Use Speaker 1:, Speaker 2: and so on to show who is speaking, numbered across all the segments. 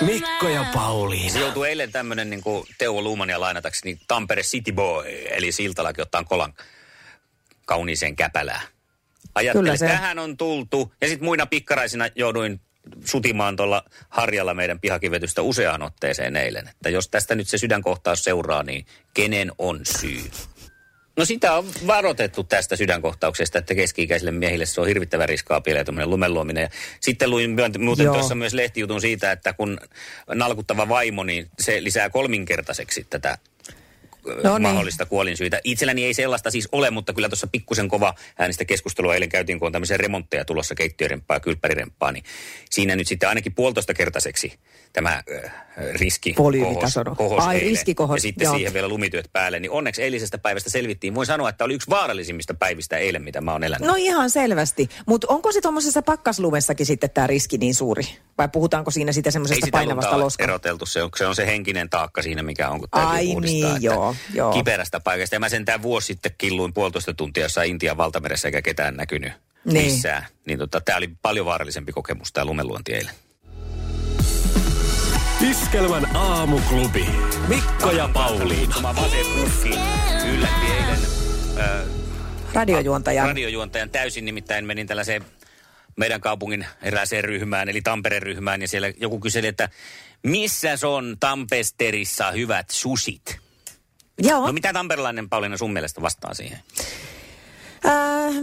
Speaker 1: Mikko ja Pauliina.
Speaker 2: Se joutui eilen tämmönen niin kuin Teuvo Luumania lainatakseni niin Tampere City Boy, eli Siltalakin ottaa kolan kauniiseen käpälään. Ajattelin, että tähän on tultu. Ja sitten muina pikkaraisina jouduin sutimaan tuolla harjalla meidän pihakivetystä useaan otteeseen eilen. Että jos tästä nyt se sydänkohtaus seuraa, niin kenen on syy? No sitä on varoitettu tästä sydänkohtauksesta, että keski-ikäisille miehille se on hirvittävän riskaapi ja tämmöinen lumenluominen. Ja sitten luin muuten Joo. tuossa myös lehtijutun siitä, että kun nalkuttava vaimo, niin se lisää kolminkertaiseksi tätä no niin. mahdollista kuolinsyitä. Itselläni ei sellaista siis ole, mutta kyllä tuossa pikkusen kova äänistä keskustelua eilen käytiin, kun on tämmöisiä remontteja tulossa keittiörempaa ja kylppäriremppaa, niin siinä nyt sitten ainakin puolitoista kertaiseksi tämä äh, riski kohos, kohos
Speaker 3: Ai, riski kohos,
Speaker 2: Ja sitten joo. siihen vielä lumityöt päälle, niin onneksi eilisestä päivästä selvittiin. Voin sanoa, että oli yksi vaarallisimmista päivistä eilen, mitä mä oon elänyt.
Speaker 3: No ihan selvästi. Mutta onko se tuommoisessa pakkaslumessakin sitten tämä riski niin suuri? Vai puhutaanko siinä sitten semmoisesta painavasta loskasta?
Speaker 2: eroteltu. Se on, se on se henkinen taakka siinä, mikä on, kun täytyy
Speaker 3: Ai
Speaker 2: uudistaa,
Speaker 3: niin, joo, joo.
Speaker 2: Kiperästä paikasta. Ja mä sen vuosi sitten killuin puolitoista tuntia jossain Intian valtameressä eikä ketään näkynyt niin. missään. Niin tota, tämä oli paljon vaarallisempi kokemus, tämä lumenluonti eilen.
Speaker 1: Iskelmän aamuklubi. Mikko ja Pauliina.
Speaker 2: Yllätti eilen äh,
Speaker 3: radiojuontajan.
Speaker 2: radiojuontajan täysin, nimittäin menin tällaiseen meidän kaupungin erääseen ryhmään, eli Tampereen ryhmään, ja siellä joku kyseli, että missä on Tampesterissa hyvät susit?
Speaker 3: Joo.
Speaker 2: No mitä tamperelainen Pauliina sun mielestä vastaa siihen?
Speaker 3: Äh,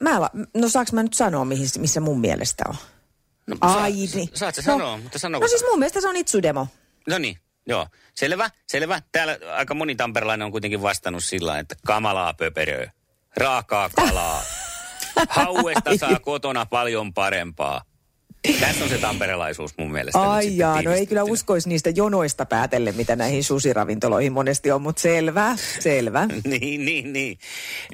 Speaker 3: mä, no saaks mä nyt sanoa, mihin, missä mun mielestä on?
Speaker 2: No, Ai sa- niin. Saat sä no, sanoa, mutta sano.
Speaker 3: No siis mun mielestä se on Itsudemo.
Speaker 2: No niin, joo. Selvä, selvä. Täällä aika moni tamperelainen on kuitenkin vastannut sillä että kamalaa pöperöä, raakaa kalaa. Hauesta saa kotona paljon parempaa. Tässä on se tamperelaisuus mun mielestä.
Speaker 3: Ai jaa, no ei kyllä uskoisi niistä jonoista päätelle, mitä näihin susiravintoloihin monesti on, mutta selvä, selvä.
Speaker 2: niin, niin, niin.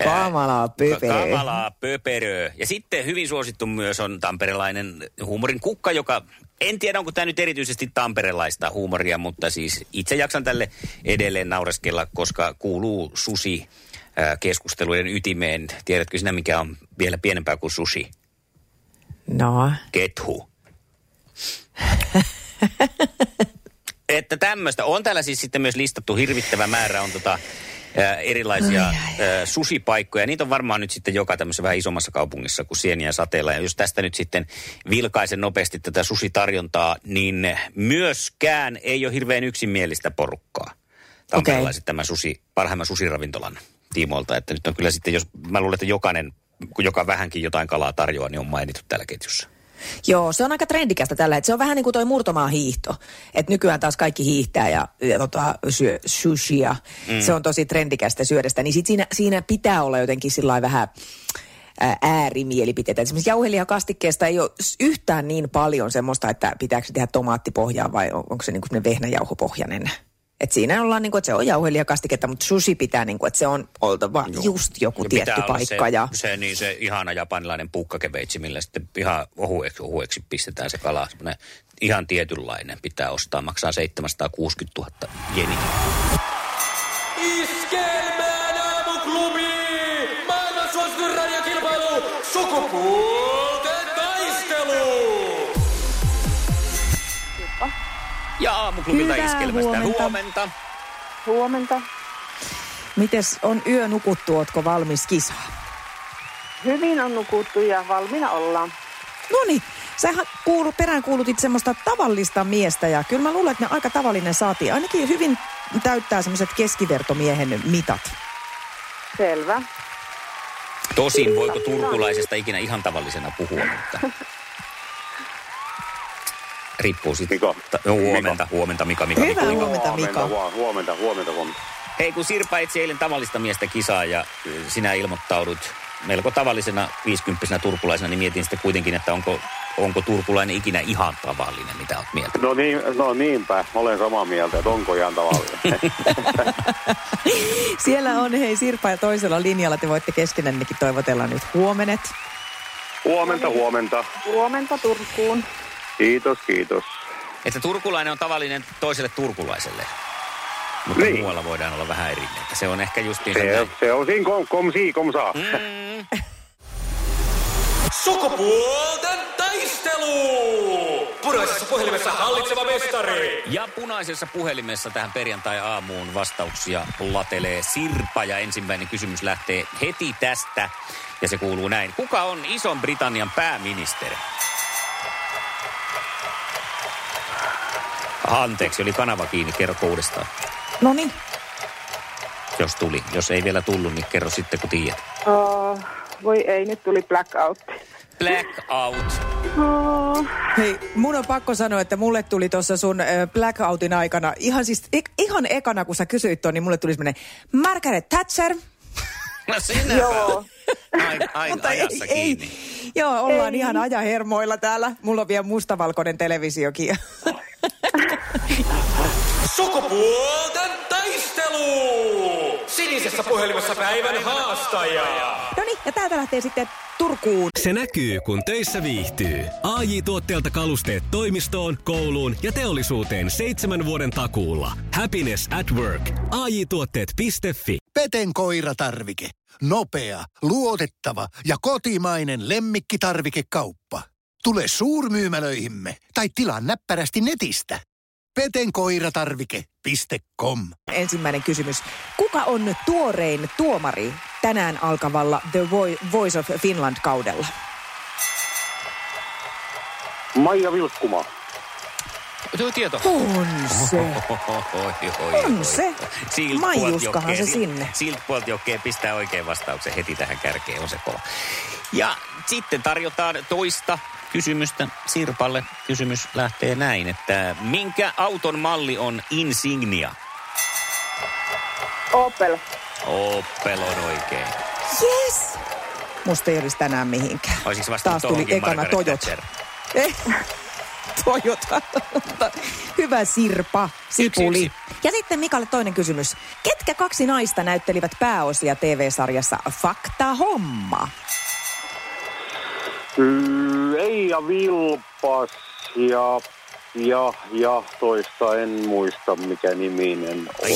Speaker 3: Kamalaa pöperö.
Speaker 2: Kamalaa pöperö. Ja sitten hyvin suosittu myös on tamperelainen huumorin kukka, joka en tiedä, onko tämä nyt erityisesti tamperelaista huumoria, mutta siis itse jaksan tälle edelleen naureskella, koska kuuluu susi keskusteluiden ytimeen. Tiedätkö sinä, mikä on vielä pienempää kuin sushi?
Speaker 3: No.
Speaker 2: Kethu. että tämmöistä. On täällä siis sitten myös listattu hirvittävä määrä on tota, erilaisia ai, ai. susipaikkoja. Niitä on varmaan nyt sitten joka tämmöisessä vähän isommassa kaupungissa kuin sieniä ja sateella. Ja jos tästä nyt sitten vilkaisen nopeasti tätä susitarjontaa, niin myöskään ei ole hirveän yksimielistä porukkaa. Tamperelaiset okay. tämän susi, parhaimman susiravintolan tiimoilta. Että nyt on kyllä sitten, jos mä luulen, että jokainen joka vähänkin jotain kalaa tarjoaa, niin on mainittu täällä ketjussa.
Speaker 3: Joo, se on aika trendikästä tällä että Se on vähän niin kuin toi murtomaa hiihto. Että nykyään taas kaikki hiihtää ja, ja tota, syö sushia. Mm. Se on tosi trendikästä syödä Niin sit siinä, siinä pitää olla jotenkin sillä vähän äärimielipiteitä. Esimerkiksi jauhelijakastikkeesta ei ole yhtään niin paljon semmoista, että pitääkö se tehdä tomaattipohjaa vai onko se niin kuin vehnäjauhopohjainen et siinä ollaan niin kuin, että se on jauhelijakastiketta, mutta sushi pitää niin kuin, että se on oltava Joo. just joku ja tietty paikka.
Speaker 2: Se,
Speaker 3: ja...
Speaker 2: se, niin se ihana japanilainen pukkakeveitsi, millä sitten ihan ohueksi, ohueksi pistetään se kala. Semmoinen ihan tietynlainen pitää ostaa, maksaa 760 000 jeniä.
Speaker 1: Iskelmään aamuklubi! Maailman suosituin radiokilpailu! Sukupuolten
Speaker 2: Ja aamuklubilta iskelmästä huomenta. huomenta.
Speaker 4: Huomenta.
Speaker 3: Mites on yö nukuttu, ootko valmis kisaa?
Speaker 4: Hyvin on nukuttu ja valmiina ollaan.
Speaker 3: No niin, sähän kuulu, perään kuulutit semmoista tavallista miestä ja kyllä mä luulen, että ne aika tavallinen saatiin. Ainakin hyvin täyttää semmoiset keskivertomiehen mitat.
Speaker 4: Selvä.
Speaker 2: Tosin voiko turkulaisesta ikinä ihan tavallisena puhua, mutta... riippuu sitten.
Speaker 5: Mika.
Speaker 2: Ta- no, huomenta, Mika. huomenta Mika, Mika,
Speaker 3: Hyvää
Speaker 2: Mika.
Speaker 3: huomenta, Mika.
Speaker 5: Huomenta, huomenta, huomenta, huomenta.
Speaker 2: Hei, kun Sirpa etsi eilen tavallista miestä kisaa ja sinä ilmoittaudut melko tavallisena 50 turkulaisena, niin mietin sitten kuitenkin, että onko onko turkulainen ikinä ihan tavallinen, mitä oot mieltä?
Speaker 5: No, niin, no niinpä, olen samaa mieltä, että onko ihan tavallinen.
Speaker 3: Siellä on hei Sirpa ja toisella linjalla. Te voitte keskenännekin toivotella nyt huomenet.
Speaker 5: huomenta, huomenta.
Speaker 4: Huomenta Turkuun.
Speaker 5: Kiitos, kiitos.
Speaker 2: Että turkulainen on tavallinen toiselle turkulaiselle. Mutta
Speaker 5: Niin.
Speaker 2: muualla voidaan olla vähän eri mieltä. Se on ehkä justiin
Speaker 5: Se, se on siinä kom, kom, si, kom saa.
Speaker 2: Mm.
Speaker 1: Sukupuolten taistelu! Punaisessa puhelimessa hallitseva mestari.
Speaker 2: Ja punaisessa puhelimessa tähän perjantai-aamuun vastauksia latelee Sirpa ja ensimmäinen kysymys lähtee heti tästä. Ja se kuuluu näin. Kuka on Ison-Britannian pääministeri? Anteeksi, oli kanava kiinni. Kerro uudestaan,
Speaker 3: No niin.
Speaker 2: jos tuli. Jos ei vielä tullut, niin kerro sitten, kun tiedät.
Speaker 4: Oh, voi ei, nyt tuli blackout.
Speaker 2: Blackout.
Speaker 4: Oh,
Speaker 3: Hei, mun on pakko sanoa, että mulle tuli tuossa sun blackoutin aikana, ihan siis, e- ihan ekana kun sä kysyit ton, niin mulle tuli semmoinen Margaret Thatcher.
Speaker 2: No sinä
Speaker 4: joo.
Speaker 2: Aina, aina
Speaker 3: Mutta ei, ei.
Speaker 2: kiinni.
Speaker 3: Joo, ollaan
Speaker 4: Ei.
Speaker 3: ihan ajahermoilla täällä. Mulla on vielä mustavalkoinen televisiokin.
Speaker 1: Sukupuolten taistelu! Sinisessä puhelimessa päivän haastaja.
Speaker 3: no niin, ja täältä lähtee sitten Turkuun.
Speaker 6: Se näkyy, kun töissä viihtyy. ai tuotteelta kalusteet toimistoon, kouluun ja teollisuuteen seitsemän vuoden takuulla. Happiness at work. ai tuotteetfi
Speaker 7: Peten koiratarvike. Nopea, luotettava ja kotimainen lemmikkitarvikekauppa. Tule suurmyymälöihimme tai tilaa näppärästi netistä. petenkoiratarvike.com
Speaker 3: Ensimmäinen kysymys. Kuka on tuorein tuomari tänään alkavalla The Voi- Voice of Finland-kaudella?
Speaker 5: Maija Vilkkuma.
Speaker 2: Tuo tieto.
Speaker 3: On se.
Speaker 2: Oi, oi,
Speaker 3: On
Speaker 2: oi.
Speaker 3: se. Maijuskahan se sinne.
Speaker 2: Siltä puolta jokkeen pistää oikein vastauksen heti tähän kärkeen, on se kova. Ja sitten tarjotaan toista kysymystä Sirpalle. Kysymys lähtee näin, että minkä auton malli on Insignia?
Speaker 4: Opel.
Speaker 2: Opel on oikein.
Speaker 3: Yes! Musta ei olisi tänään mihinkään.
Speaker 2: Olisiko vastannut
Speaker 3: Taas tuli ekana Toyota. Eh, Toyota. Hyvä Sirpa, Sipuli.
Speaker 2: Yksi,
Speaker 3: Ja sitten Mikalle toinen kysymys. Ketkä kaksi naista näyttelivät pääosia TV-sarjassa Fakta Homma?
Speaker 5: Mm, Leija Vilpas ja ja, ja, toista en muista mikä niminen oli.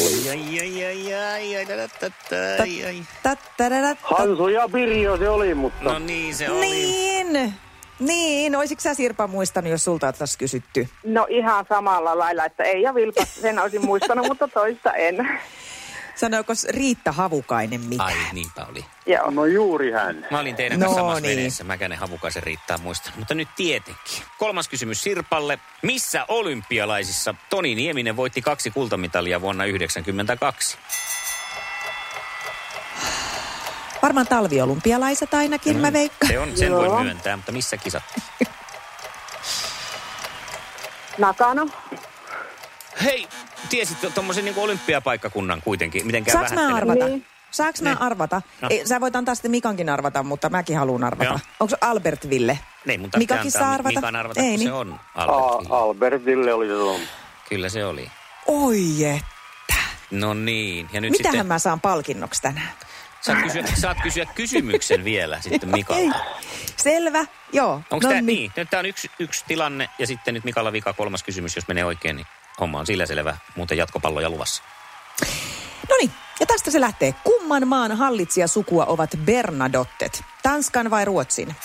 Speaker 5: Hansu ja Pirjo se oli, mutta...
Speaker 2: No niin se oli.
Speaker 3: Niin! Niin, olisitko sä Sirpa muistanut, jos sulta oltaisiin kysytty?
Speaker 4: No ihan samalla lailla, että ei ja Vilpa, sen olisin muistanut, mutta toista en.
Speaker 3: Sanoiko Riitta Havukainen mitään?
Speaker 2: Ai, niinpä oli.
Speaker 4: Joo.
Speaker 5: no juuri hän.
Speaker 2: Mä olin teidän
Speaker 3: No
Speaker 2: kanssa samassa
Speaker 3: niin.
Speaker 2: veneessä. Mäkänen Havukaisen riittää muistanut. Mutta nyt tietenkin. Kolmas kysymys Sirpalle. Missä olympialaisissa Toni Nieminen voitti kaksi kultamitalia vuonna 1992?
Speaker 3: Varmaan talviolympialaiset ainakin, mä veikkaan.
Speaker 2: Se on, sen
Speaker 4: Joo.
Speaker 2: voi myöntää, mutta missä kisat?
Speaker 4: Nakano.
Speaker 2: Hei, tiesit tuommoisen niin olympiapaikkakunnan kuitenkin? Mitenkään
Speaker 3: Saanko mä arvata?
Speaker 4: Niin.
Speaker 3: Saanko mä
Speaker 2: Niin.
Speaker 3: arvata?
Speaker 2: No.
Speaker 3: Ei, sä voit antaa sitten Mikankin arvata, mutta mäkin haluan arvata.
Speaker 2: Joo.
Speaker 3: Onko se Albertville?
Speaker 2: Ei, mutta
Speaker 3: Mikakin saa arvata.
Speaker 2: Mikan arvata,
Speaker 3: Ei niin.
Speaker 2: se on
Speaker 5: A-
Speaker 2: Albert.
Speaker 5: Albertille oli se on.
Speaker 2: Kyllä se oli.
Speaker 3: Oi että.
Speaker 2: No niin. Ja nyt
Speaker 3: Mitähän
Speaker 2: sitten
Speaker 3: mä saan palkinnoksi tänään?
Speaker 2: saat kysyä, saat kysyä kysymyksen vielä sitten. Mikalta.
Speaker 3: Selvä, joo.
Speaker 2: Onko
Speaker 3: no
Speaker 2: tämä niin? Nyt tämä on yksi, yksi tilanne ja sitten nyt Mikalla vika kolmas kysymys, jos menee oikein, niin homma on sillä selvä. Muuten jatkopalloja luvassa.
Speaker 3: No niin, ja tästä se lähtee. Kumman maan hallitsijasukua ovat Bernadottet? Tanskan vai Ruotsin?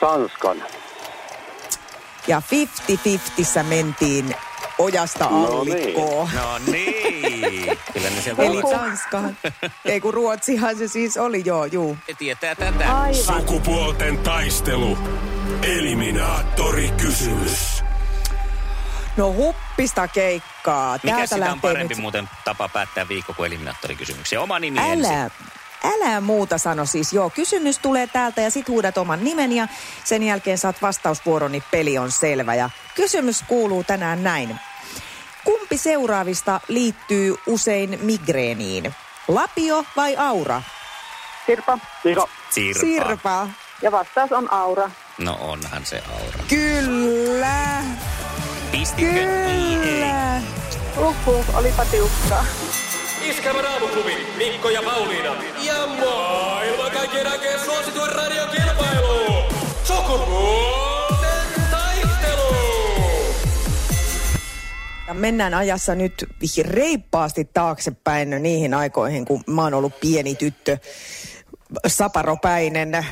Speaker 5: Tanskan.
Speaker 3: Ja 50-50 mentiin ojasta
Speaker 5: No
Speaker 3: allikkoon.
Speaker 2: No niin. Kyllä ne sieltä
Speaker 3: Eli
Speaker 2: Ruotsi-
Speaker 3: Tanskahan. Ei kun Ruotsihan se siis oli, joo, juu.
Speaker 2: Ne tietää tätä.
Speaker 4: Aivan.
Speaker 1: Sukupuolten taistelu. Eliminaattori kysymys.
Speaker 3: No huppista keikkaa.
Speaker 2: Mikä
Speaker 3: Täältä
Speaker 2: sitä on parempi
Speaker 3: nyt...
Speaker 2: muuten tapa päättää viikko kuin eliminaattorikysymyksiä? Oma nimi ensin.
Speaker 3: Älä, älä muuta sano siis. Joo, kysymys tulee täältä ja sit huudat oman nimen ja sen jälkeen saat vastausvuoron, niin peli on selvä. Ja kysymys kuuluu tänään näin. Kumpi seuraavista liittyy usein migreeniin? Lapio vai aura?
Speaker 4: Sirpa.
Speaker 5: Sika.
Speaker 2: Sirpa.
Speaker 3: Sirpa.
Speaker 4: Ja vastaus on Aura.
Speaker 2: No onhan se aura.
Speaker 3: Kyllä,
Speaker 2: Pistikö? Ei.
Speaker 3: kyllä.
Speaker 4: Uhuh, olipa tiukkaa.
Speaker 1: Iskävä raamuklubi, Mikko ja Pauliina. Ja maailman kaikkien aikeen suosituen radiokilpailu. Sukupuolten taistelu.
Speaker 3: Ja mennään ajassa nyt reippaasti taaksepäin niihin aikoihin, kun mä oon ollut pieni tyttö, saparopäinen,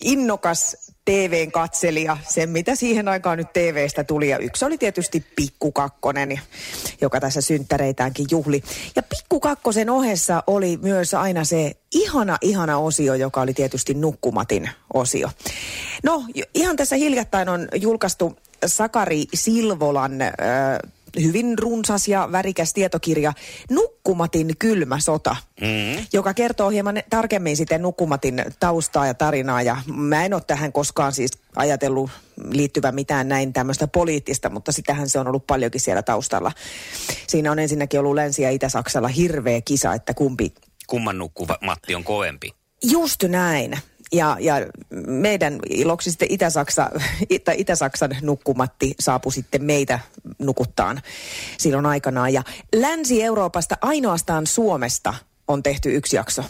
Speaker 3: innokas TVn katselija, sen mitä siihen aikaan nyt TVstä tuli. Ja yksi oli tietysti Pikku Kakkonen, joka tässä synttäreitäänkin juhli. Ja Pikku Kakkosen ohessa oli myös aina se ihana, ihana osio, joka oli tietysti Nukkumatin osio. No, ihan tässä hiljattain on julkaistu Sakari Silvolan äh, hyvin runsas ja värikäs tietokirja Nukkumatin kylmä sota, mm. joka kertoo hieman tarkemmin sitten Nukkumatin taustaa ja tarinaa. Ja mä en ole tähän koskaan siis ajatellut liittyvän mitään näin tämmöistä poliittista, mutta sitähän se on ollut paljonkin siellä taustalla. Siinä on ensinnäkin ollut Länsi- ja Itä-Saksalla hirveä kisa, että kumpi
Speaker 2: Kumman nukkuva Matti on kovempi?
Speaker 3: Just näin. Ja, ja meidän iloksi sitten Itä-Saksa, Itä, Itä-Saksan nukkumatti saapui sitten meitä nukuttaan silloin aikanaan. Ja Länsi-Euroopasta ainoastaan Suomesta on tehty yksi jakso,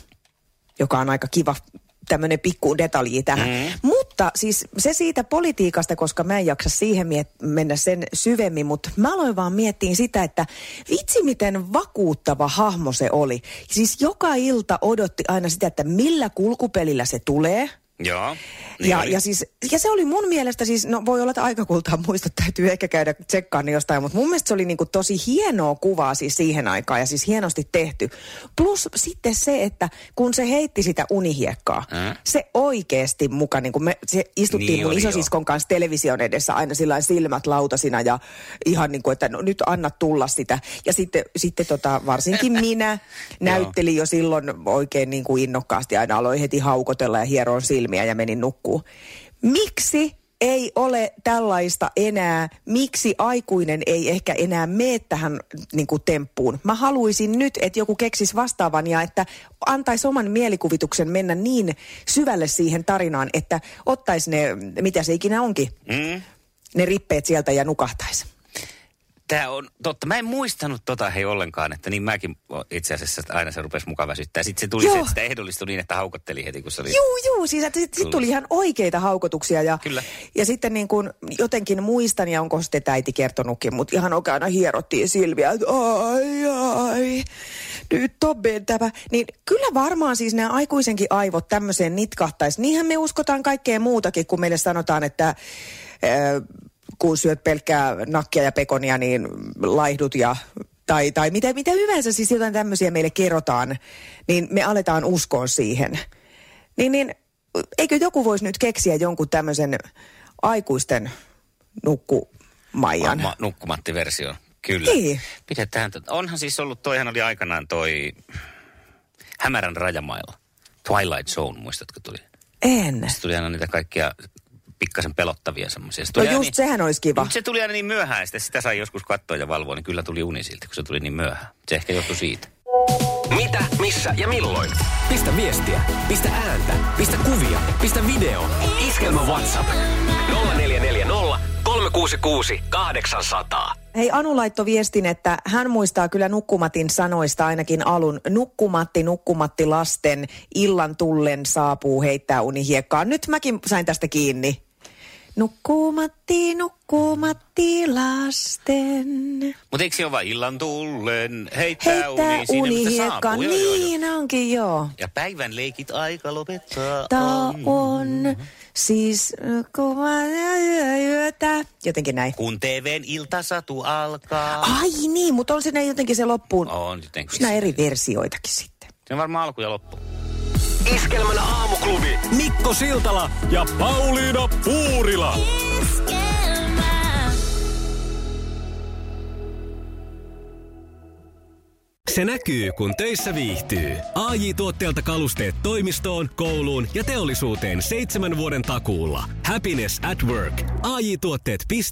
Speaker 3: joka on aika kiva tämmöinen pikku detalji tähän. Mm. Mutta siis se siitä politiikasta, koska mä en jaksa siihen miet- mennä sen syvemmin, mutta mä aloin vaan miettiä sitä, että vitsi miten vakuuttava hahmo se oli. Siis joka ilta odotti aina sitä, että millä kulkupelillä se tulee.
Speaker 2: Joo. Niin
Speaker 3: Ja,
Speaker 2: oli.
Speaker 3: ja, siis, ja se oli mun mielestä siis, no voi olla, että aikakultaa muistot täytyy ehkä käydä tsekkaan jostain, mutta mun mielestä se oli niinku tosi hienoa kuvaa siis siihen aikaan ja siis hienosti tehty. Plus sitten se, että kun se heitti sitä unihiekkaa,
Speaker 2: Mm.
Speaker 3: se oikeasti muka, niin kun me se istuttiin
Speaker 2: Niin
Speaker 3: mun isosiskon kanssa television edessä aina sillä silmät lautasina ja ihan niin kuin, että no, nyt anna tulla sitä. Ja sitten, sitten tota, varsinkin minä näyttelin jo silloin oikein niin kuin innokkaasti aina aloin heti haukotella ja hieroon silmiä ja menin nukkuu. Miksi ei ole tällaista enää, miksi aikuinen ei ehkä enää mene tähän niin kuin temppuun. Mä haluaisin nyt, että joku keksis vastaavan ja että antaisi oman mielikuvituksen mennä niin syvälle siihen tarinaan, että ottaisi ne, mitä se ikinä onkin,
Speaker 2: Mm.
Speaker 3: ne rippeet sieltä ja nukahtaisi.
Speaker 2: Tämä on totta. Mä en muistanut tota hei ollenkaan, että niin mäkin itse asiassa aina se rupesi mukaan väsyttää. Sitten se tuli
Speaker 3: Joo.
Speaker 2: se, että sitä ehdollistui niin, että haukotteli heti, kun se oli...
Speaker 3: Juu, juu, siis että sit, sit tuli ihan oikeita haukotuksia ja,
Speaker 2: Kyllä.
Speaker 3: ja sitten niin kuin jotenkin muistan, ja onko sitten äiti kertonutkin, mutta ihan oikein aina hierottiin silmiä, että ai ai, nyt on mentävä. Niin kyllä varmaan siis nämä aikuisenkin aivot tämmöiseen nitkahtaisi. Niinhän me uskotaan kaikkea muutakin, kun meille sanotaan, että kun syöt pelkkää nakkia ja pekonia, niin laihdut ja tai, tai mitä, mitä hyvänsä, siis jotain tämmöisiä meille kerrotaan, niin me aletaan uskoa siihen. Niin, niin eikö joku voisi nyt keksiä jonkun tämmöisen aikuisten nukkumaijan?
Speaker 2: Ma- nukkumatti-versio. Kyllä.
Speaker 3: Niin.
Speaker 2: Pidetään. Onhan siis ollut, toihan oli aikanaan toi Hämärän rajamailla. Twilight Zone, muistatko tuli?
Speaker 3: En.
Speaker 2: Se tuli aina niitä kaikkia pikkasen pelottavia semmoisia.
Speaker 3: No just sehän olisi kiva.
Speaker 2: Mutta se tuli aina niin myöhään, ja sitten sitä sai joskus katsoa ja valvoa, niin kyllä tuli uni silti, kun se tuli niin myöhään. Se ehkä johtui siitä.
Speaker 1: Mitä, missä ja milloin? Pistä viestiä, pistä ääntä, pistä kuvia, pistä video. Iskelmä WhatsApp 0440 366 800.
Speaker 3: Hei, Anu laittoi viestin, että hän muistaa kyllä Nukkumatin sanoista ainakin alun. Nukkumatti, nukkumatti lasten, illan tullen saapuu heittää unihiekkaan. Nyt mäkin sain tästä kiinni. Nukkumatti, nukkumatti lasten.
Speaker 2: Mutta eikö se ole vain illan tullen, heittää,
Speaker 3: Heittää
Speaker 2: uni, mistä
Speaker 3: unihiekkaan.
Speaker 2: saapuu. Joo, joo, joo.
Speaker 3: Niin onkin, joo.
Speaker 2: Ja päivän leikit aika lopettaa.
Speaker 3: Tää on siis kuva yötä. Jotenkin näin.
Speaker 2: Kun TVn iltasatu alkaa.
Speaker 3: Ai niin, mutta on siinä jotenkin se loppuun.
Speaker 2: On jotenkin.
Speaker 3: Siinä eri versioitakin sitten.
Speaker 2: Se on varmaan alku ja loppu.
Speaker 1: Iskelmän aamuklubi Mikko Siltala ja Pauliina Puurila.
Speaker 6: Se näkyy, kun töissä viihtyy. ai tuotteelta kalusteet toimistoon, kouluun ja teollisuuteen seitsemän vuoden takuulla. Happiness at work. AJ-tuotteet.fi